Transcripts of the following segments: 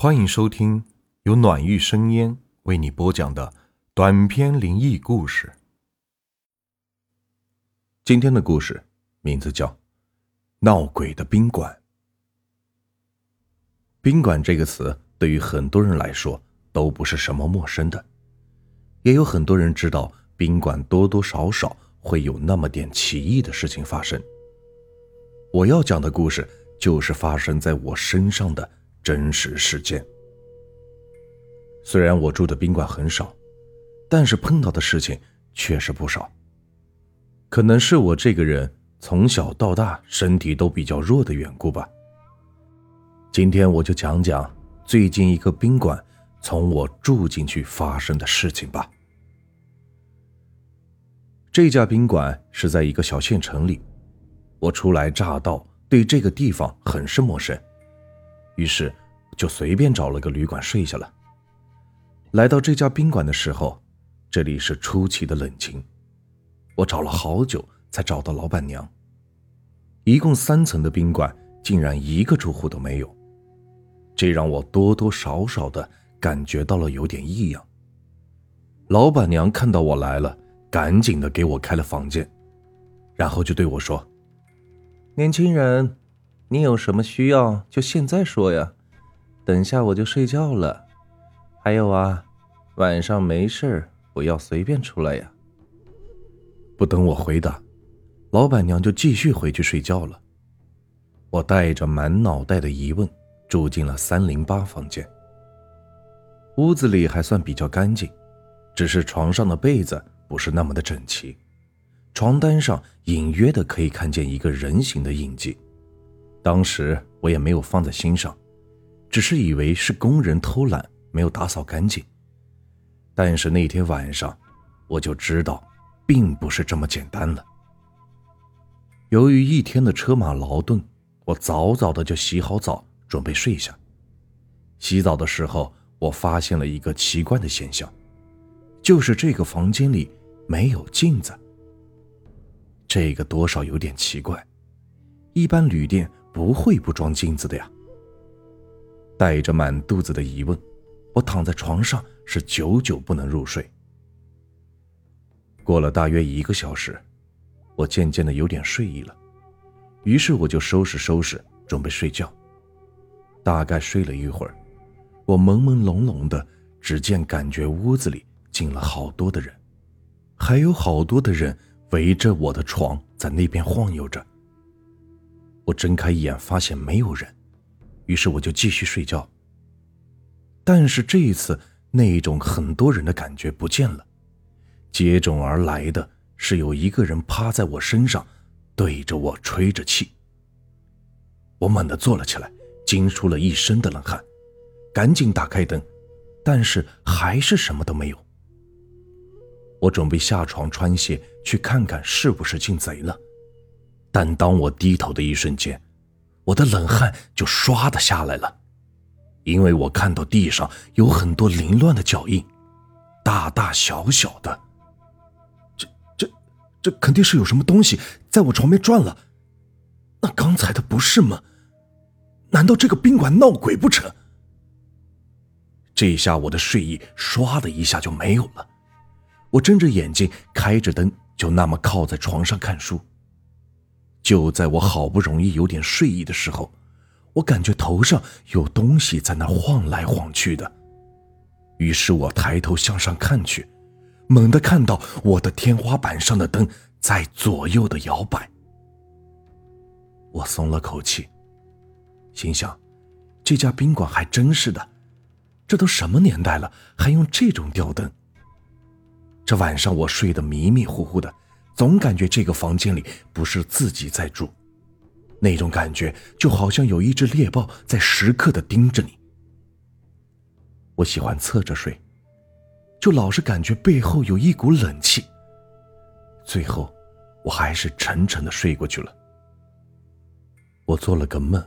欢迎收听由暖玉生烟为你播讲的短篇灵异故事。今天的故事名字叫《闹鬼的宾馆》。宾馆这个词对于很多人来说都不是什么陌生的，也有很多人知道宾馆多多少少会有那么点奇异的事情发生。我要讲的故事就是发生在我身上的。真实事件。虽然我住的宾馆很少，但是碰到的事情确实不少。可能是我这个人从小到大身体都比较弱的缘故吧。今天我就讲讲最近一个宾馆从我住进去发生的事情吧。这家宾馆是在一个小县城里，我初来乍到，对这个地方很是陌生。于是，就随便找了个旅馆睡下了。来到这家宾馆的时候，这里是出奇的冷清。我找了好久才找到老板娘。一共三层的宾馆，竟然一个住户都没有，这让我多多少少的感觉到了有点异样。老板娘看到我来了，赶紧的给我开了房间，然后就对我说：“年轻人。”你有什么需要就现在说呀，等下我就睡觉了。还有啊，晚上没事不要随便出来呀。不等我回答，老板娘就继续回去睡觉了。我带着满脑袋的疑问住进了三零八房间。屋子里还算比较干净，只是床上的被子不是那么的整齐，床单上隐约的可以看见一个人形的印记。当时我也没有放在心上，只是以为是工人偷懒没有打扫干净。但是那天晚上，我就知道，并不是这么简单了。由于一天的车马劳顿，我早早的就洗好澡，准备睡下。洗澡的时候，我发现了一个奇怪的现象，就是这个房间里没有镜子。这个多少有点奇怪，一般旅店。不会不装镜子的呀！带着满肚子的疑问，我躺在床上是久久不能入睡。过了大约一个小时，我渐渐的有点睡意了，于是我就收拾收拾准备睡觉。大概睡了一会儿，我朦朦胧胧的，只见感觉屋子里进了好多的人，还有好多的人围着我的床在那边晃悠着。我睁开眼，发现没有人，于是我就继续睡觉。但是这一次，那种很多人的感觉不见了，接踵而来的是有一个人趴在我身上，对着我吹着气。我猛地坐了起来，惊出了一身的冷汗，赶紧打开灯，但是还是什么都没有。我准备下床穿鞋去看看是不是进贼了。但当我低头的一瞬间，我的冷汗就唰的下来了，因为我看到地上有很多凌乱的脚印，大大小小的。这、这、这肯定是有什么东西在我床边转了。那刚才的不是吗？难道这个宾馆闹鬼不成？这一下我的睡意唰的一下就没有了，我睁着眼睛，开着灯，就那么靠在床上看书。就在我好不容易有点睡意的时候，我感觉头上有东西在那晃来晃去的。于是我抬头向上看去，猛地看到我的天花板上的灯在左右的摇摆。我松了口气，心想：这家宾馆还真是的，这都什么年代了，还用这种吊灯？这晚上我睡得迷迷糊糊的。总感觉这个房间里不是自己在住，那种感觉就好像有一只猎豹在时刻的盯着你。我喜欢侧着睡，就老是感觉背后有一股冷气。最后，我还是沉沉的睡过去了。我做了个梦，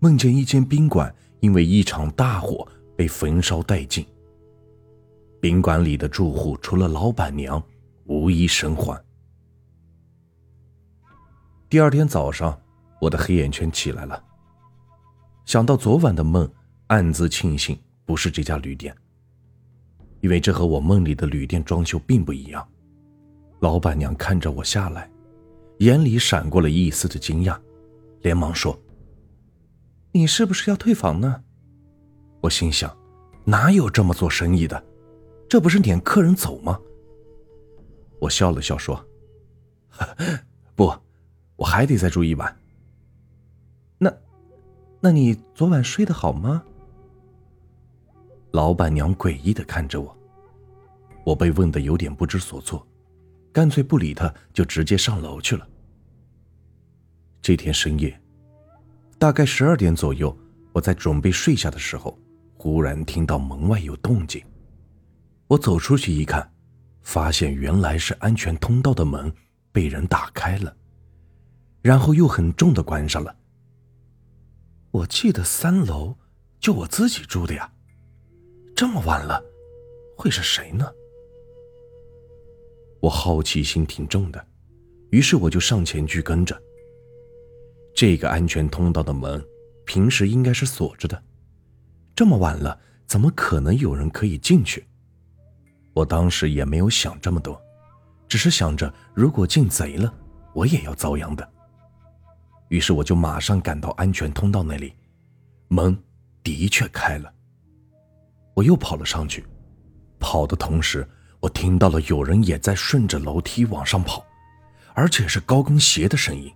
梦见一间宾馆因为一场大火被焚烧殆尽，宾馆里的住户除了老板娘。无一生还。第二天早上，我的黑眼圈起来了。想到昨晚的梦，暗自庆幸不是这家旅店，因为这和我梦里的旅店装修并不一样。老板娘看着我下来，眼里闪过了一丝的惊讶，连忙说：“你是不是要退房呢？”我心想：“哪有这么做生意的？这不是撵客人走吗？”我笑了笑说：“不，我还得再住一晚。”那，那你昨晚睡得好吗？老板娘诡异的看着我，我被问的有点不知所措。干脆不理他，就直接上楼去了。这天深夜，大概十二点左右，我在准备睡下的时候，忽然听到门外有动静。我走出去一看，发现原来是安全通道的门被人打开了，然后又很重的关上了。我记得三楼就我自己住的呀，这么晚了，会是谁呢？我好奇心挺重的，于是我就上前去跟着。这个安全通道的门平时应该是锁着的，这么晚了，怎么可能有人可以进去？我当时也没有想这么多，只是想着如果进贼了，我也要遭殃的。于是我就马上赶到安全通道那里，门的确开了。我又跑了上去，跑的同时。我听到了有人也在顺着楼梯往上跑，而且是高跟鞋的声音。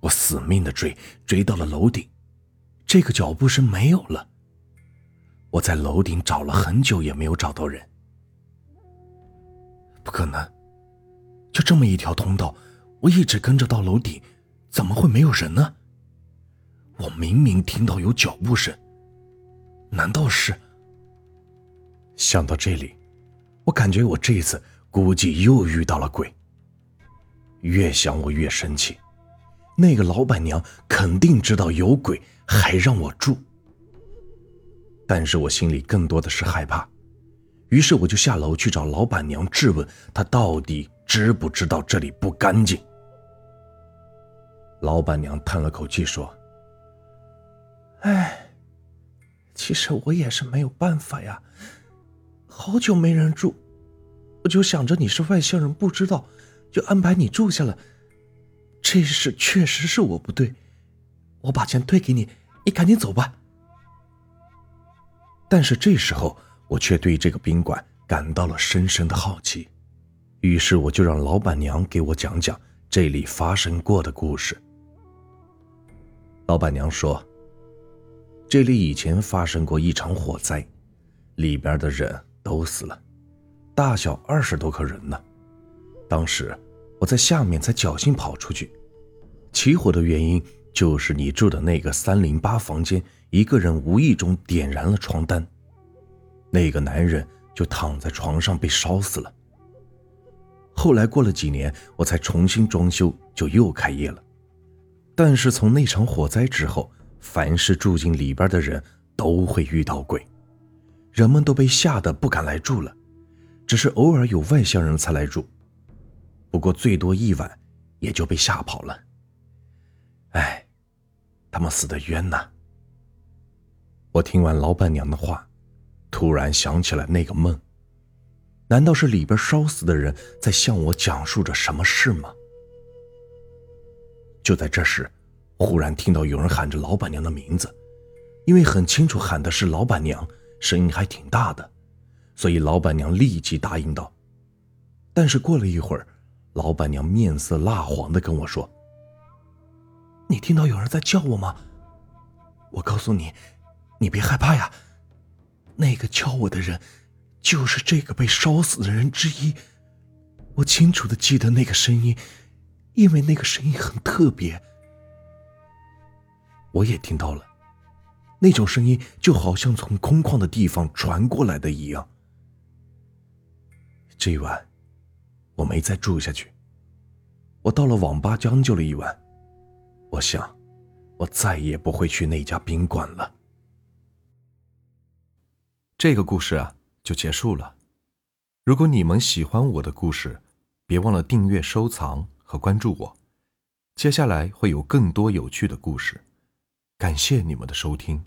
我死命的追，追到了楼顶，这个脚步声没有了。我在楼顶找了很久也没有找到人。不可能，就这么一条通道，我一直跟着到楼顶，怎么会没有人呢？我明明听到有脚步声，难道是？想到这里。我感觉我这次估计又遇到了鬼。越想我越生气，那个老板娘肯定知道有鬼，还让我住。但是我心里更多的是害怕，于是我就下楼去找老板娘质问她到底知不知道这里不干净。老板娘叹了口气说：“哎，其实我也是没有办法呀。”好久没人住，我就想着你是外乡人，不知道，就安排你住下了。这事确实是我不对，我把钱退给你，你赶紧走吧。但是这时候，我却对这个宾馆感到了深深的好奇，于是我就让老板娘给我讲讲这里发生过的故事。老板娘说，这里以前发生过一场火灾，里边的人。都死了，大小二十多个人呢。当时我在下面才侥幸跑出去。起火的原因就是你住的那个三零八房间，一个人无意中点燃了床单，那个男人就躺在床上被烧死了。后来过了几年，我才重新装修，就又开业了。但是从那场火灾之后，凡是住进里边的人都会遇到鬼。人们都被吓得不敢来住了，只是偶尔有外乡人才来住，不过最多一晚，也就被吓跑了。哎，他们死的冤呐！我听完老板娘的话，突然想起了那个梦，难道是里边烧死的人在向我讲述着什么事吗？就在这时，忽然听到有人喊着老板娘的名字，因为很清楚喊的是老板娘。声音还挺大的，所以老板娘立即答应道。但是过了一会儿，老板娘面色蜡黄的跟我说：“你听到有人在叫我吗？我告诉你，你别害怕呀。那个敲我的人，就是这个被烧死的人之一。我清楚的记得那个声音，因为那个声音很特别。我也听到了。”那种声音就好像从空旷的地方传过来的一样。这一晚，我没再住下去。我到了网吧将就了一晚。我想，我再也不会去那家宾馆了。这个故事啊，就结束了。如果你们喜欢我的故事，别忘了订阅、收藏和关注我。接下来会有更多有趣的故事。感谢你们的收听。